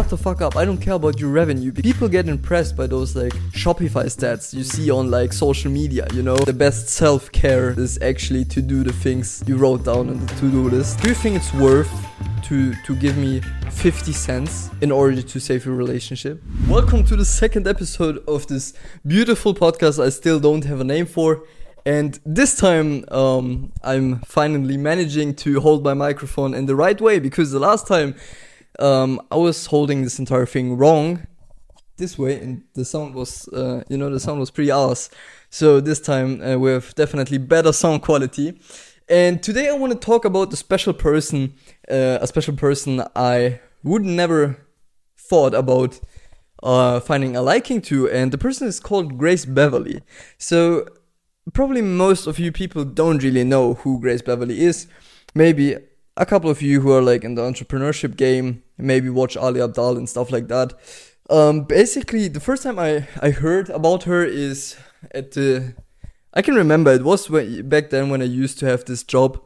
shut the fuck up. I don't care about your revenue. People get impressed by those like Shopify stats you see on like social media, you know? The best self care is actually to do the things you wrote down on the to do list. Do you think it's worth to, to give me 50 cents in order to save your relationship? Welcome to the second episode of this beautiful podcast I still don't have a name for. And this time, um, I'm finally managing to hold my microphone in the right way because the last time um, I was holding this entire thing wrong this way, and the sound was, uh, you know, the sound was pretty ass. So this time uh, we have definitely better sound quality. And today I want to talk about a special person, uh, a special person I would never thought about uh, finding a liking to, and the person is called Grace Beverley. So probably most of you people don't really know who Grace Beverley is. Maybe a couple of you who are like in the entrepreneurship game, maybe watch Ali Abdaal and stuff like that. Um, basically, the first time I, I heard about her is at the. I can remember it was when, back then when I used to have this job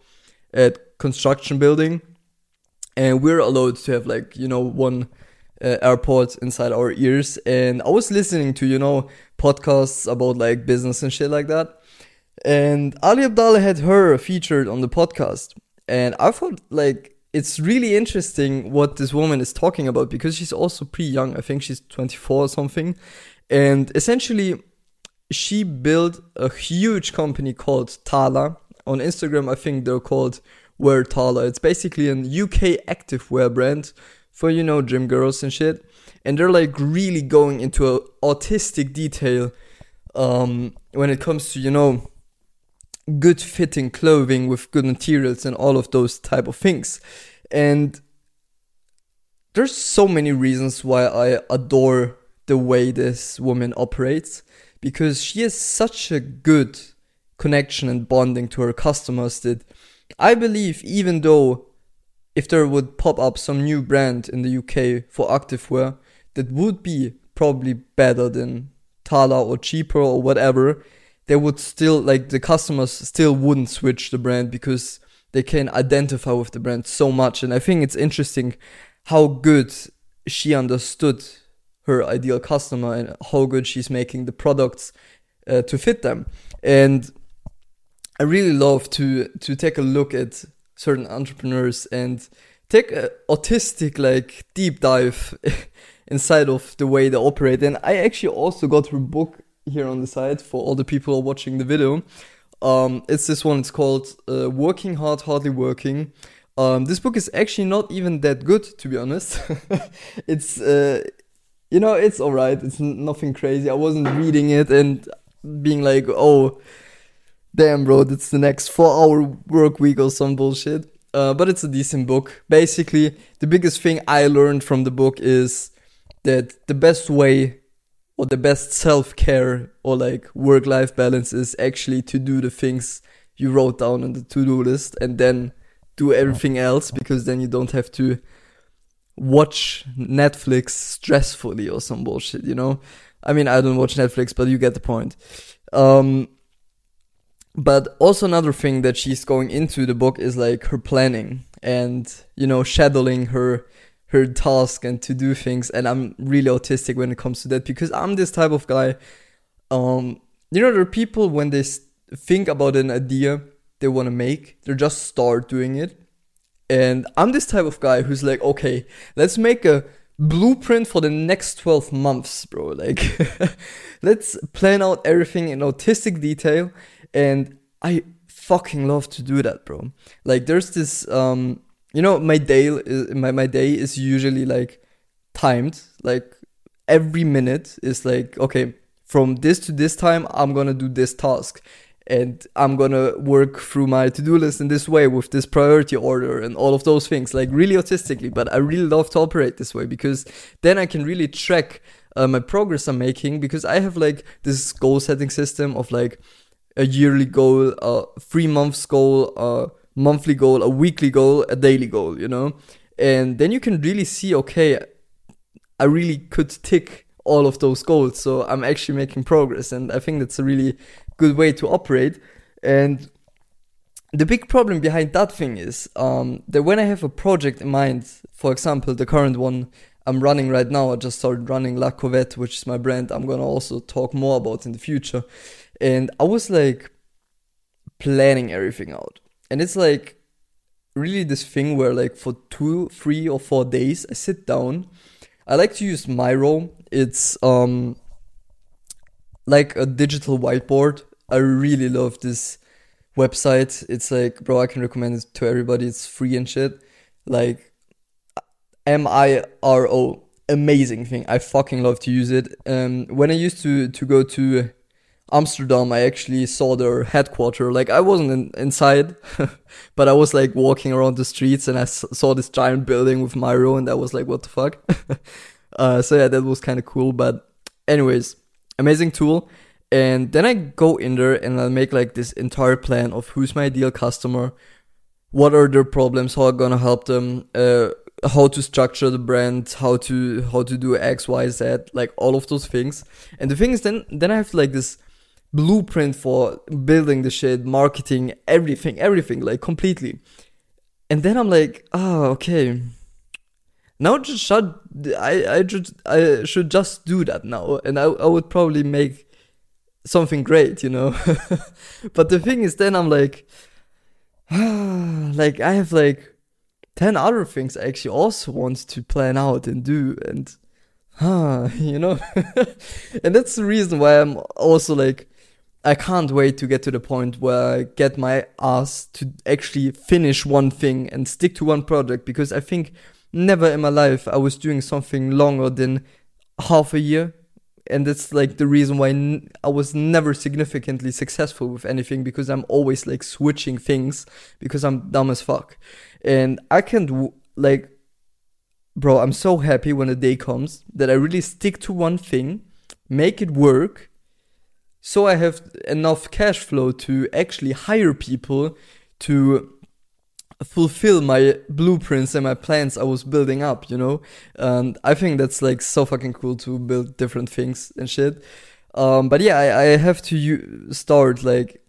at construction building, and we're allowed to have like you know one uh, inside our ears, and I was listening to you know podcasts about like business and shit like that, and Ali Abdaal had her featured on the podcast, and I thought like it's really interesting what this woman is talking about because she's also pretty young. I think she's 24 or something. And essentially, she built a huge company called Tala. On Instagram, I think they're called Wear Tala. It's basically an UK activewear brand for, you know, gym girls and shit. And they're like really going into a autistic detail um, when it comes to, you know, good fitting clothing with good materials and all of those type of things. And there's so many reasons why I adore the way this woman operates because she has such a good connection and bonding to her customers that I believe even though if there would pop up some new brand in the UK for activewear that would be probably better than Tala or cheaper or whatever, they would still like the customers still wouldn't switch the brand because they can identify with the brand so much. And i think it's interesting how good she understood her ideal customer and how good she's making the products uh, to fit them. And i really love to to take a look at certain entrepreneurs and take a autistic like deep dive inside of the way they operate. And i actually also got her book here on the side for all the people watching the video. Um, it's this one. It's called uh, "Working Hard, Hardly Working." Um, this book is actually not even that good, to be honest. it's uh, you know, it's alright. It's nothing crazy. I wasn't reading it and being like, oh, damn, bro, that's the next four-hour work week or some bullshit. Uh, but it's a decent book. Basically, the biggest thing I learned from the book is that the best way or the best self care or like work life balance is actually to do the things you wrote down on the to do list and then do everything else because then you don't have to watch Netflix stressfully or some bullshit, you know? I mean, I don't watch Netflix, but you get the point. Um, but also another thing that she's going into the book is like her planning and, you know, shadowing her her task and to do things and i'm really autistic when it comes to that because i'm this type of guy um you know there are people when they think about an idea they want to make they just start doing it. And i'm this type of guy who's like okay let's make a blueprint for the next 12 months bro. Like let's plan out everything in autistic detail and i fucking love to do that bro. Like there's this um you know my day is, my, my day is usually like timed. Like every minute is like okay from this to this time i'm gonna do this task. And i'm gonna work through my to-do list in this way with this priority order and all of those things like really autistically but i really love to operate this way because then i can really track uh, my progress i'm making because i have like this goal setting system of like a yearly goal a three months goal uh monthly goal, a weekly goal, a daily goal, you know? And then you can really see, okay, I really could tick all of those goals. So I'm actually making progress. And I think that's a really good way to operate. And the big problem behind that thing is um, that when I have a project in mind, for example, the current one I'm running right now. I just started running La Covette, which is my brand. I'm gonna also talk more about in the future. And I was like planning everything out. And it's like really this thing where like for two, three or four days I sit down. I like to use Miro. It's um like a digital whiteboard. I really love this website. It's like, bro, I can recommend it to everybody. It's free and shit. Like M I R O. Amazing thing. I fucking love to use it. Um, when I used to to go to Amsterdam, I actually saw their headquarters. Like I wasn't in, inside, but I was like walking around the streets and I s- saw this giant building with Miro, and I was like, what the fuck? uh, so yeah, that was kind of cool. But anyways, amazing tool. And then I go in there and I make like this entire plan of who's my ideal customer, what are their problems, how I'm gonna help them, uh, how to structure the brand, how to how to do X, Y, Z, like all of those things. And the thing is, then then I have like this blueprint for building the shit, marketing, everything, everything, like completely. And then I'm like, oh, okay. Now just shut. I I just I should just do that now, and I I would probably make something great, you know. but the thing is, then I'm like, like I have like ten other things I actually also want to plan out and do, and ah, you know, and that's the reason why I'm also like. I can't wait to get to the point where I get my ass to actually finish one thing and stick to one project because I think never in my life I was doing something longer than half a year and that's like the reason why I was never significantly successful with anything because I'm always like switching things because I'm dumb as fuck. And I can't like bro, I'm so happy when the day comes that I really stick to one thing, make it work so I have enough cash flow to actually hire people to fulfill my blueprints and my plans I was building up, you know? And I think that's like so fucking cool to build different things and shit. Um, but yeah, I, I have to u- start like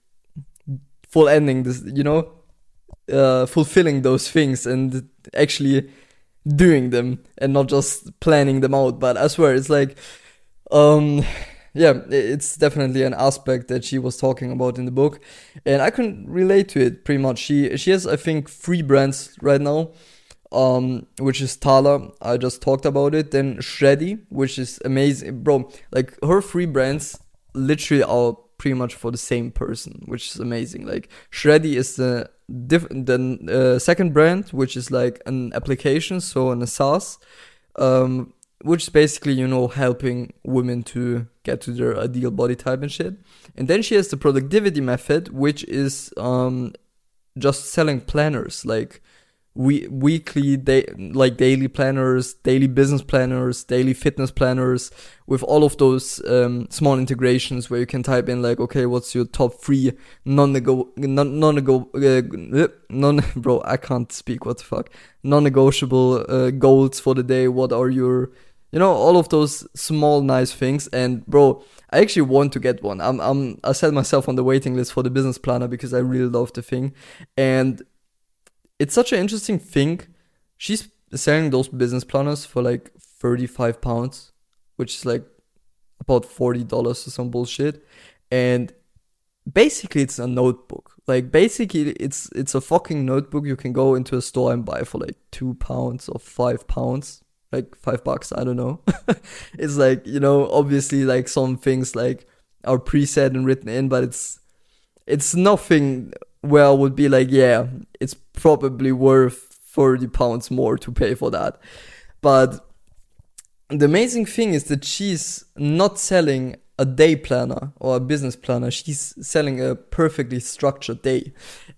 full ending this, you know, uh, fulfilling those things and actually doing them and not just planning them out. But I swear, it's like, um, yeah, it's definitely an aspect that she was talking about in the book, and I can relate to it pretty much. She she has I think three brands right now, um, which is Tala. I just talked about it. Then Shreddy, which is amazing, bro. Like her three brands literally are pretty much for the same person, which is amazing. Like Shreddy is the diff- the uh, second brand, which is like an application, so an SaaS. Um, which is basically you know helping women to get to their ideal body type and shit. And then she has the productivity method which is um just selling planners like we weekly day like daily planners daily business planners daily fitness planners with all of those um, small integrations where you can type in like okay what's your top three non-nego non non-nego uh, non bro i can't speak what the fuck? Non-negotiable uh, goals for the day. What are your you know all of those small nice things. And bro i actually want to get one. I'm, I'm i set myself on the waiting list for the business planner because i really love the thing. And it's such an interesting thing. She's selling those business planners for like 35 pounds which is like about $40 or some bullshit. And basically it's a notebook. Like basically it's it's a fucking notebook. You can go into a store and buy for like two pounds or five pounds like five bucks i don't know. It's like you know obviously like some things like are preset and written in but it's it's nothing where i would be like yeah it's probably worth 30 pounds more to pay for that. But the amazing thing is that she's not selling a day planner or a business planner. She's selling a perfectly structured day.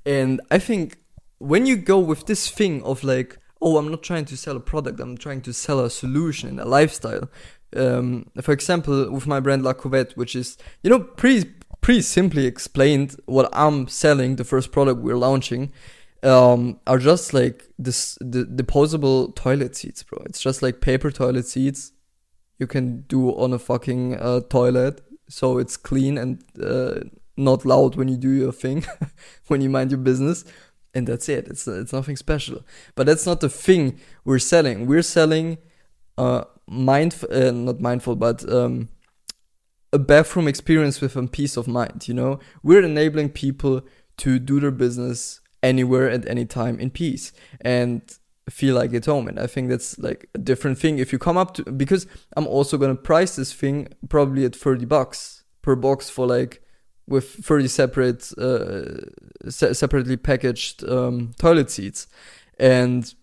And i think when you go with this thing of like oh i'm not trying to sell a product i'm trying to sell a solution a lifestyle. Um, for example with my brand la Covette, which is you know pretty pretty simply explained what i'm selling the first product we're launching um, are just like this the disposable toilet seats bro. It's just like paper toilet seats you can do on a fucking uh, toilet so it's clean and uh, not loud when you do your thing when you mind your business and that's it it's it's nothing special but that's not the thing we're selling we're selling uh, mindful, uh, not mindful, but um, a bathroom experience with a peace of mind. You know, we're enabling people to do their business anywhere at any time in peace and feel like at home. And I think that's like a different thing. If you come up to, because I'm also gonna price this thing probably at 30 bucks per box for like with 30 separate, uh, se- separately packaged um, toilet seats. And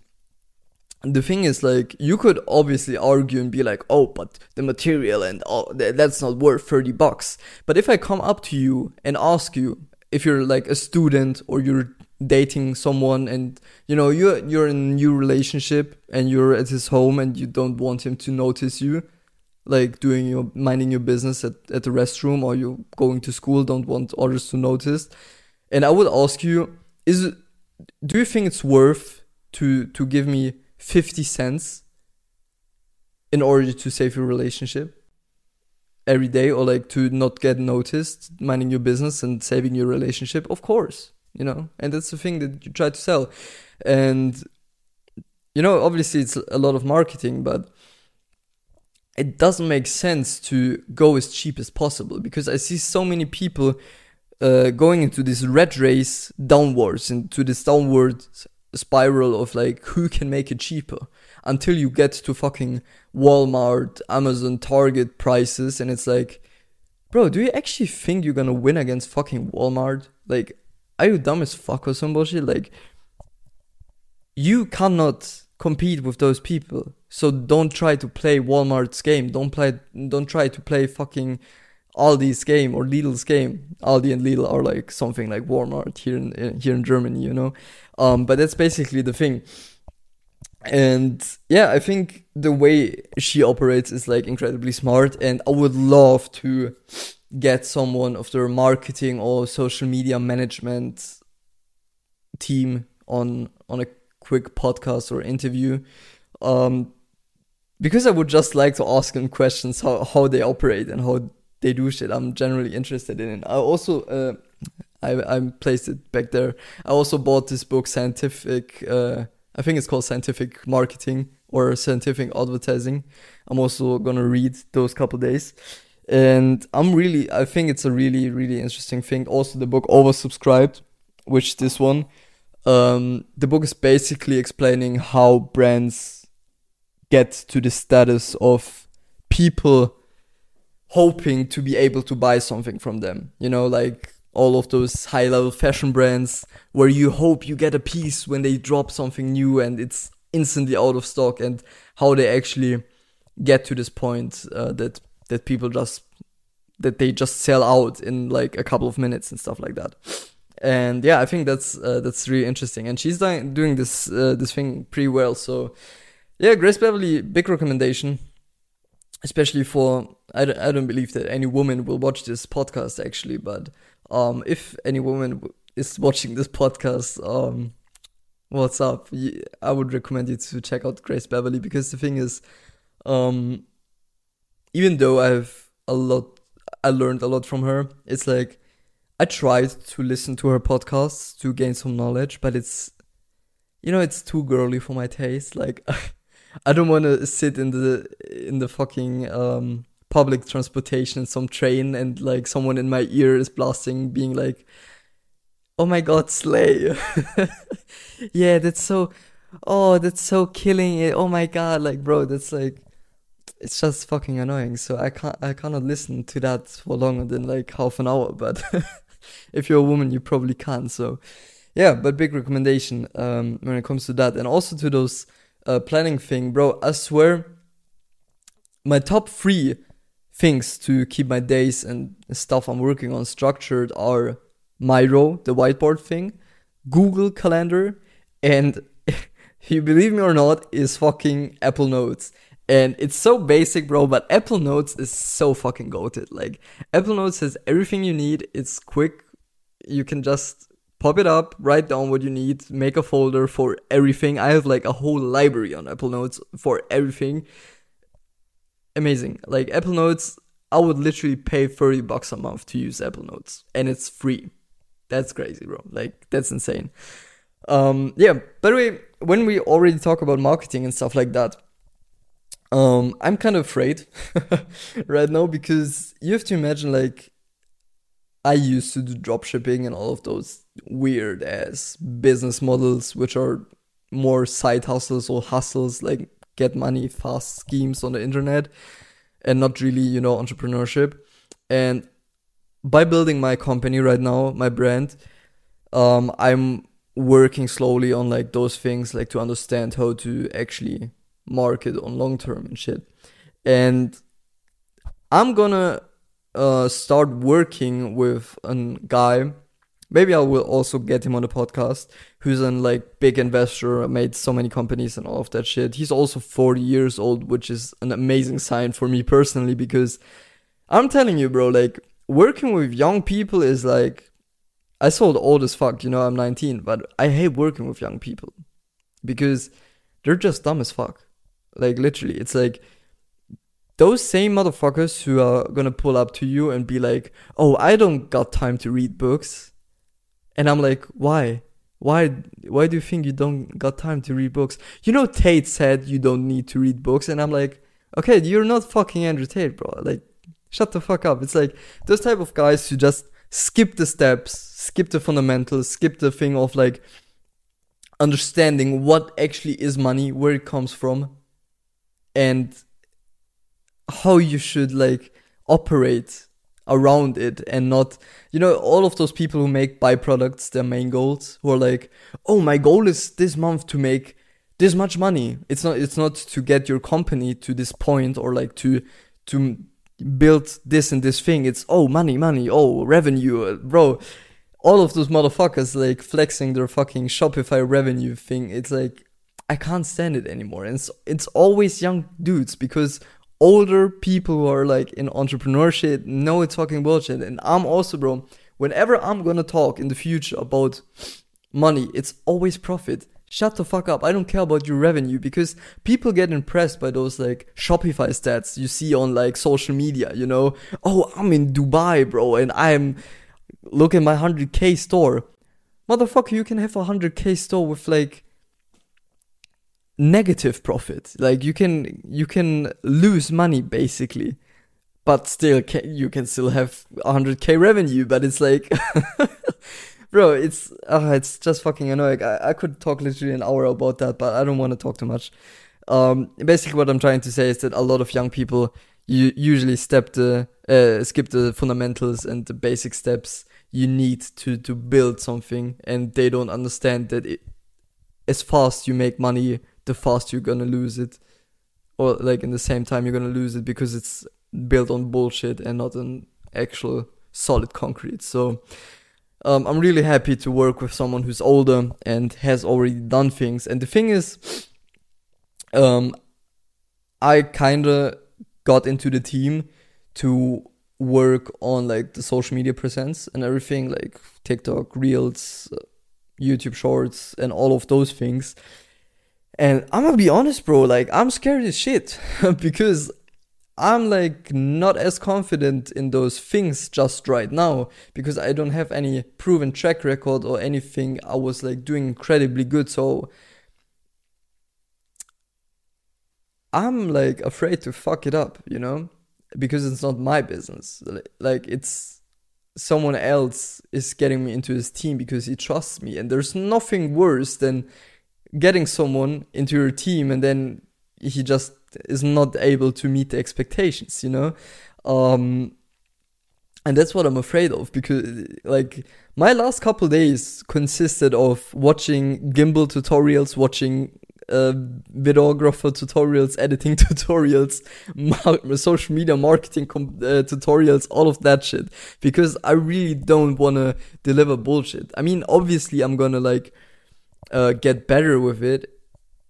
the thing is like you could obviously argue and be like oh but the material and oh that's not worth 30 bucks but if i come up to you and ask you if you're like a student or you're dating someone and you know you're you're in a new relationship and you're at his home and you don't want him to notice you like doing your minding your business at, at the restroom or you going to school don't want others to notice. And i would ask you is do you think it's worth to to give me 50 cents in order to save your relationship every day or like to not get noticed minding your business and saving your relationship? Of course you know and that's the thing that you try to sell. And you know obviously it's a lot of marketing but it doesn't make sense to go as cheap as possible because i see so many people uh, going into this red race downwards into this downward spiral of like who can make it cheaper until you get to fucking Walmart, Amazon, Target prices and it's like bro, do you actually think you're gonna win against fucking Walmart? Like, are you dumb as fuck or some bullshit? Like, you cannot compete with those people. So don't try to play Walmart's game. Don't play. Don't try to play fucking Aldi's game or Lidl's game. Aldi and Lidl are like something like Walmart here in here in Germany, you know. Um, but that's basically the thing. And yeah, I think the way she operates is like incredibly smart, and I would love to get someone of their marketing or social media management team on on a quick podcast or interview. Um, because I would just like to ask them questions how, how they operate and how they do shit. I'm generally interested in it. I also uh, I I placed it back there. I also bought this book, Scientific. Uh, I think it's called Scientific Marketing or Scientific Advertising. I'm also gonna read those couple days, and I'm really. I think it's a really really interesting thing. Also, the book oversubscribed, which this one. Um, the book is basically explaining how brands get to the status of people hoping to be able to buy something from them. You know, like all of those high level fashion brands where you hope you get a piece when they drop something new and it's instantly out of stock and how they actually get to this point uh, that that people just that they just sell out in like a couple of minutes and stuff like that and yeah i think that's uh, that's really interesting and she's doing doing this uh, this thing pretty well so yeah grace Beverley, big recommendation especially for I don't, I don't believe that any woman will watch this podcast actually but um, if any woman is watching this podcast, um, what's up? I would recommend you to check out Grace Beverley because the thing is, um, even though I've a lot, I learned a lot from her. It's like I tried to listen to her podcasts to gain some knowledge, but it's, you know, it's too girly for my taste. Like, I don't want to sit in the in the fucking um public transportation, some train, and like someone in my ear is blasting, being like, "Oh my god, slay!" yeah, that's so. Oh, that's so killing it. Oh my god, like bro, that's like it's just fucking annoying. So I can't I cannot listen to that for longer than like half an hour. But if you're a woman, you probably can't. So yeah, but big recommendation um, when it comes to that, and also to those uh, planning thing, bro. I swear, my top three things to keep my days and stuff I'm working on structured are Miro, the whiteboard thing, Google Calendar, and if you believe me or not, is fucking Apple Notes. And it's so basic, bro, but Apple Notes is so fucking goated. Like, Apple Notes has everything you need. It's quick. You can just pop it up, write down what you need, make a folder for everything. I have like a whole library on Apple Notes for everything amazing. Like Apple Notes, I would literally pay 30 bucks a month to use Apple Notes and it's free. That's crazy, bro. Like that's insane. Um yeah, by the way, when we already talk about marketing and stuff like that, um, I'm kind of afraid right now because you have to imagine like I used to do drop shipping and all of those weird ass business models, which are more side hustles or hustles, like get money fast schemes on the internet, and not really, you know, entrepreneurship. And by building my company right now, my brand, um, I'm working slowly on like those things, like to understand how to actually market on long term and shit. And I'm gonna uh, start working with a guy. Maybe I will also get him on the podcast. Who's a like big investor, made so many companies and all of that shit. He's also 40 years old, which is an amazing sign for me personally because I'm telling you, bro, like working with young people is like I sold old as fuck, you know, I'm 19, but I hate working with young people because they're just dumb as fuck. Like literally, it's like those same motherfuckers who are gonna pull up to you and be like, "Oh, I don't got time to read books," and I'm like, "Why? Why? Why do you think you don't got time to read books?" You know, Tate said you don't need to read books, and I'm like, "Okay, you're not fucking Andrew Tate, bro. Like, shut the fuck up." It's like those type of guys who just skip the steps, skip the fundamentals, skip the thing of like understanding what actually is money, where it comes from, and how you should like operate around it and not you know all of those people who make byproducts their main goals who are like oh my goal is this month to make this much money. It's not it's not to get your company to this point or like to to build this and this thing. It's oh money money. Oh revenue. Uh, bro. All of those motherfuckers like flexing their fucking shopify revenue thing. It's like i can't stand it anymore and it's, it's always young dudes because older people who are like in entrepreneurship know it's fucking bullshit. And I'm also, bro, whenever I'm gonna talk in the future about money, it's always profit. Shut the fuck up. I don't care about your revenue because people get impressed by those like Shopify stats you see on like social media, you know? Oh, I'm in Dubai, bro, and I'm look at my 100k store. Motherfucker, you can have a 100k store with like negative profit. Like you can you can lose money basically but still you can still have 100k revenue but it's like bro it's uh, it's just fucking annoying. I, I could talk literally an hour about that but i don't want to talk too much. Um basically what i'm trying to say is that a lot of young people you usually step the uh, skip the fundamentals and the basic steps you need to to build something and they don't understand that it, as fast you make money the faster you're gonna lose it or like in the same time you're gonna lose it because it's built on bullshit and not on actual solid concrete. So um, i'm really happy to work with someone who's older and has already done things. And the thing is um, i kind of got into the team to work on like the social media presence and everything like tiktok reels youtube shorts and all of those things and I'm gonna be honest, bro, like I'm scared as shit. Because I'm like not as confident in those things just right now. Because I don't have any proven track record or anything. I was like doing incredibly good, so I'm like afraid to fuck it up, you know, because it's not my business. Like it's someone else is getting me into his team because he trusts me, and there's nothing worse than getting someone into your team and then he just is not able to meet the expectations, you know? Um, and that's what I'm afraid of because, like, my last couple days consisted of watching gimbal tutorials, watching uh, videographer tutorials, editing tutorials, social media marketing uh, tutorials, all of that shit. Because I really don't want to deliver bullshit. I mean, obviously, I'm gonna like uh, get better with it,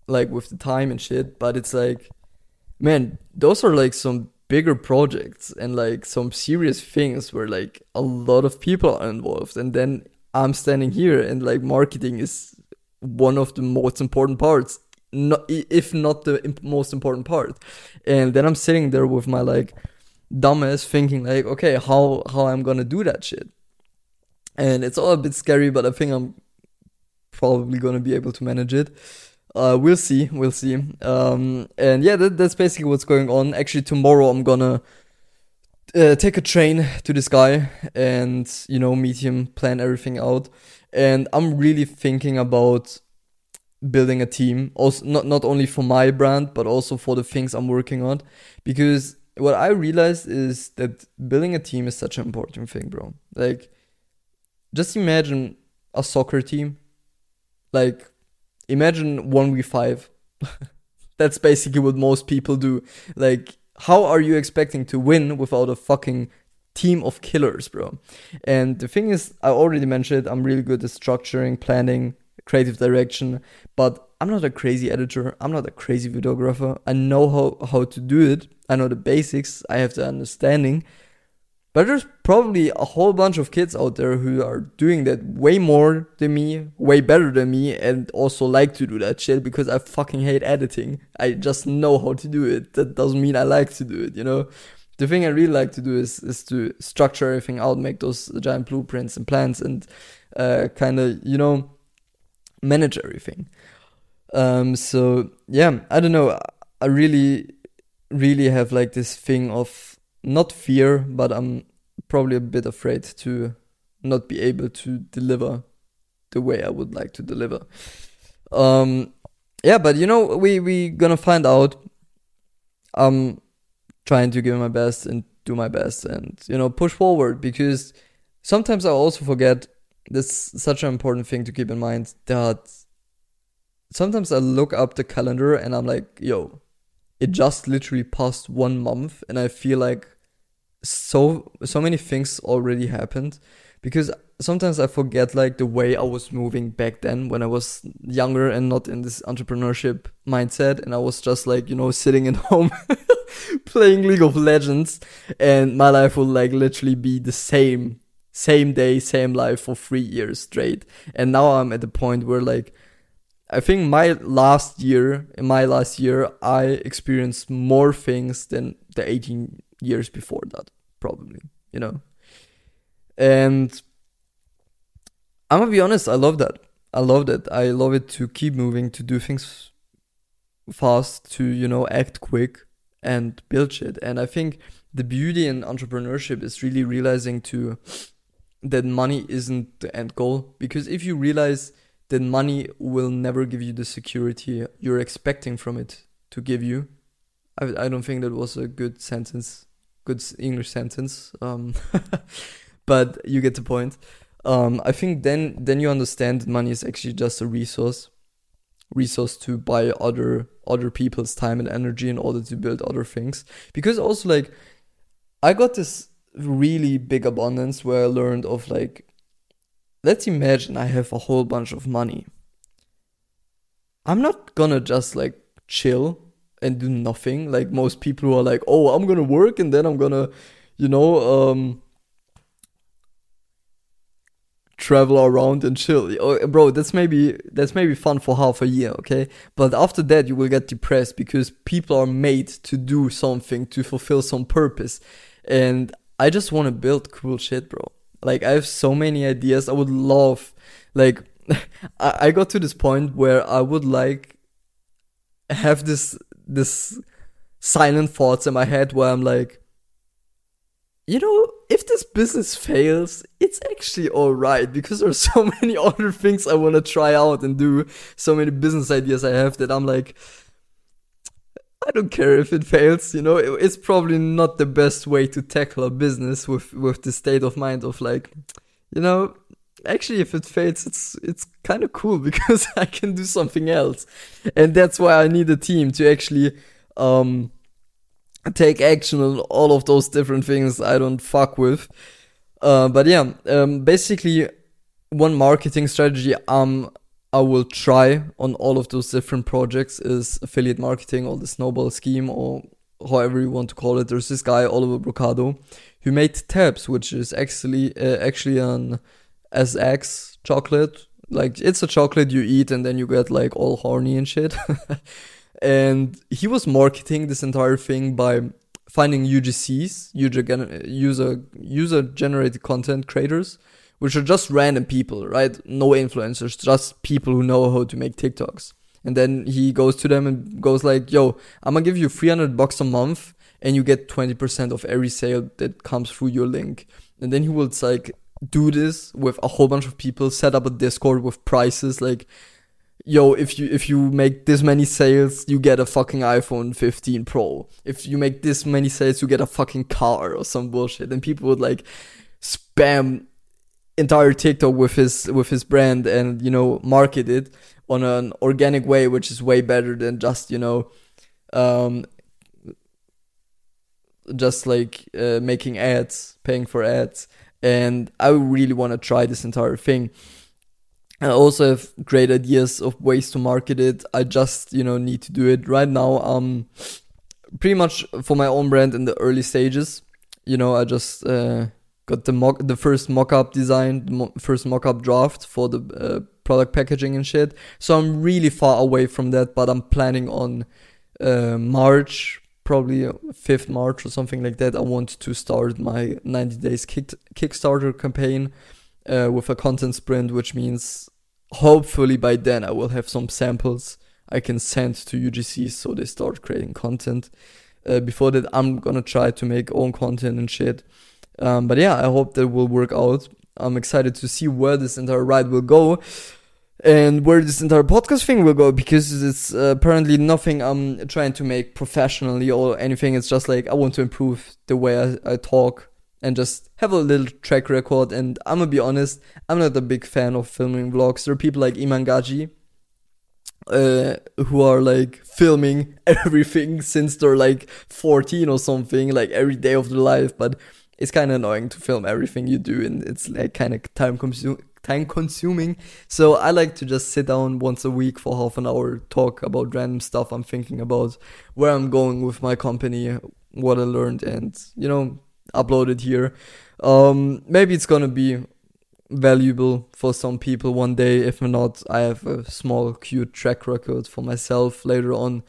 like with the time and shit. But it's like, man, those are like some bigger projects and like some serious things where like a lot of people are involved. And then I'm standing here and like marketing is one of the most important parts, not if not the most important part. And then I'm sitting there with my like dumbass thinking like, okay, how how I'm gonna do that shit. And it's all a bit scary, but I think I'm probably gonna be able to manage it. uh, we'll see, we'll see. Um, and yeah, that, that's basically what's going on. Actually, tomorrow I'm gonna uh, take a train to this guy and you know meet him, plan everything out. And I'm really thinking about building a team, also not not only for my brand but also for the things I'm working on, because what I realized is that building a team is such an important thing, bro. Like, just imagine a soccer team, like imagine 1v5 that's basically what most people do. Like how are you expecting to win without a fucking team of killers bro? And the thing is i already mentioned i'm really good at structuring planning creative direction but i'm not a crazy editor i'm not a crazy videographer. I know how, how to do it i know the basics i have the understanding but there's probably a whole bunch of kids out there who are doing that way more than me, way better than me, and also like to do that shit because I fucking hate editing. I just know how to do it. That doesn't mean I like to do it, you know? The thing I really like to do is, is to structure everything out, make those giant blueprints and plans, and uh, kind of, you know, manage everything. Um, so, yeah, I don't know. I really, really have like this thing of not fear, but I'm probably a bit afraid to not be able to deliver the way I would like to deliver. Um, yeah, but you know, we we gonna find out. I'm trying to give my best and do my best, and you know, push forward because sometimes I also forget this such an important thing to keep in mind that sometimes I look up the calendar and I'm like, yo, it just literally passed one month, and I feel like so so many things already happened because sometimes I forget like the way I was moving back then when I was younger and not in this entrepreneurship mindset and I was just like you know sitting at home playing League of Legends and my life would like literally be the same same day same life for 3 years straight. And now I'm at the point where like I think my last year in my last year I experienced more things than the 18 years before that probably, you know. And I'm gonna be honest, I love that. I love that. I love it to keep moving, to do things fast, to, you know, act quick and build shit. And I think the beauty in entrepreneurship is really realizing to that money isn't the end goal. Because if you realize that money will never give you the security you're expecting from it to give you, I, I don't think that was a good sentence good English sentence, um, but you get the point. Um, I think then then you understand that money is actually just a resource, resource to buy other other people's time and energy in order to build other things. Because also like, I got this really big abundance where I learned of like, let's imagine I have a whole bunch of money. I'm not gonna just like chill and do nothing. Like most people who are like, oh, I'm gonna work and then I'm gonna, you know, um, travel around and chill. Oh, bro, that's maybe that's maybe fun for half a year, okay? But after that, you will get depressed because people are made to do something to fulfill some purpose, and I just want to build cool shit, bro. Like I have so many ideas. I would love, like, I got to this point where I would like have this this silent thoughts in my head where I'm like, you know, if this business fails, it's actually alright because there's so many other things I want to try out and do, so many business ideas I have that I'm like, I don't care if it fails, you know, it's probably not the best way to tackle a business with, with the state of mind of like, you know, actually if it fails it's it's kind of cool because i can do something else. And that's why i need a team to actually um take action on all of those different things i don't fuck with. Uh, but yeah um, basically one marketing strategy um i will try on all of those different projects is affiliate marketing or the snowball scheme or however you want to call it. There's this guy oliver brocado who made tabs which is actually uh, actually an SX chocolate. Like it's a chocolate you eat and then you get like all horny and shit. and he was marketing this entire thing by finding UGCs, user user user generated content creators, which are just random people, right? No influencers, just people who know how to make TikToks. And then he goes to them and goes like, "Yo, I'm gonna give you 300 bucks a month, and you get 20% of every sale that comes through your link." And then he will like do this with a whole bunch of people, set up a Discord with prices like yo, if you if you make this many sales, you get a fucking iPhone 15 Pro. If you make this many sales, you get a fucking car or some bullshit. And people would like spam entire TikTok with his with his brand and you know market it on an organic way, which is way better than just you know, um, just like uh, making ads, paying for ads. And I really want to try this entire thing. I also have great ideas of ways to market it. I just, you know, need to do it right now. Um, pretty much for my own brand in the early stages. You know, I just uh, got the mock, the first mock-up design, mo- first mock-up draft for the uh, product packaging and shit. So I'm really far away from that, but I'm planning on uh, March, probably 5th March or something like that. I want to start my 90 days kick- Kickstarter campaign uh, with a content sprint, which means hopefully by then I will have some samples I can send to UGC so they start creating content. Uh, before that, I'm gonna try to make own content and shit. Um, but yeah, I hope that will work out. I'm excited to see where this entire ride will go and where this entire podcast thing will go because it's uh, apparently nothing I'm trying to make professionally or anything. It's just like I want to improve the way I, I talk and just have a little track record. And I'm gonna be honest, I'm not a big fan of filming vlogs. There are people like Iman Gadzhi uh, who are like filming everything since they're like 14 or something, like every day of their life. But it's kind of annoying to film everything you do, and it's like kind of time consuming. Time consuming, so I like to just sit down once a week for half an hour, talk about random stuff I'm thinking about, where I'm going with my company, what I learned, and you know, upload it here. Um, maybe it's gonna be valuable for some people one day. If not, I have a small, cute track record for myself later on.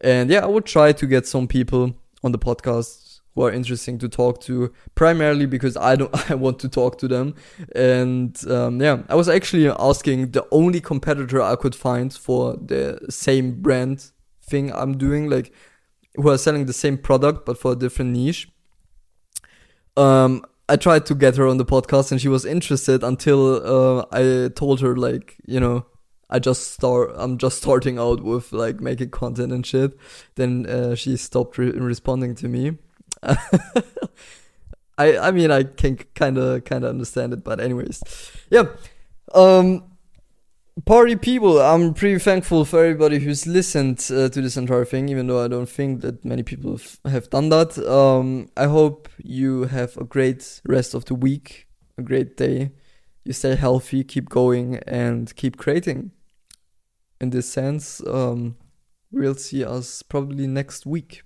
And yeah, I would try to get some people on the podcast who are interesting to talk to, primarily because I don't, I want to talk to them. And um, yeah, I was actually asking the only competitor I could find for the same brand thing I'm doing, like who are selling the same product but for a different niche. Um, I tried to get her on the podcast and she was interested until uh, I told her like you know I just start I'm just starting out with like making content and shit. Then uh, she stopped re- responding to me. I I mean I can kind of kind of understand it, but anyways, yeah. Um, party people, I'm pretty thankful for everybody who's listened uh, to this entire thing, even though I don't think that many people have done that. Um, I hope you have a great rest of the week, a great day. You stay healthy, keep going, and keep creating. In this sense, um, we'll see us probably next week.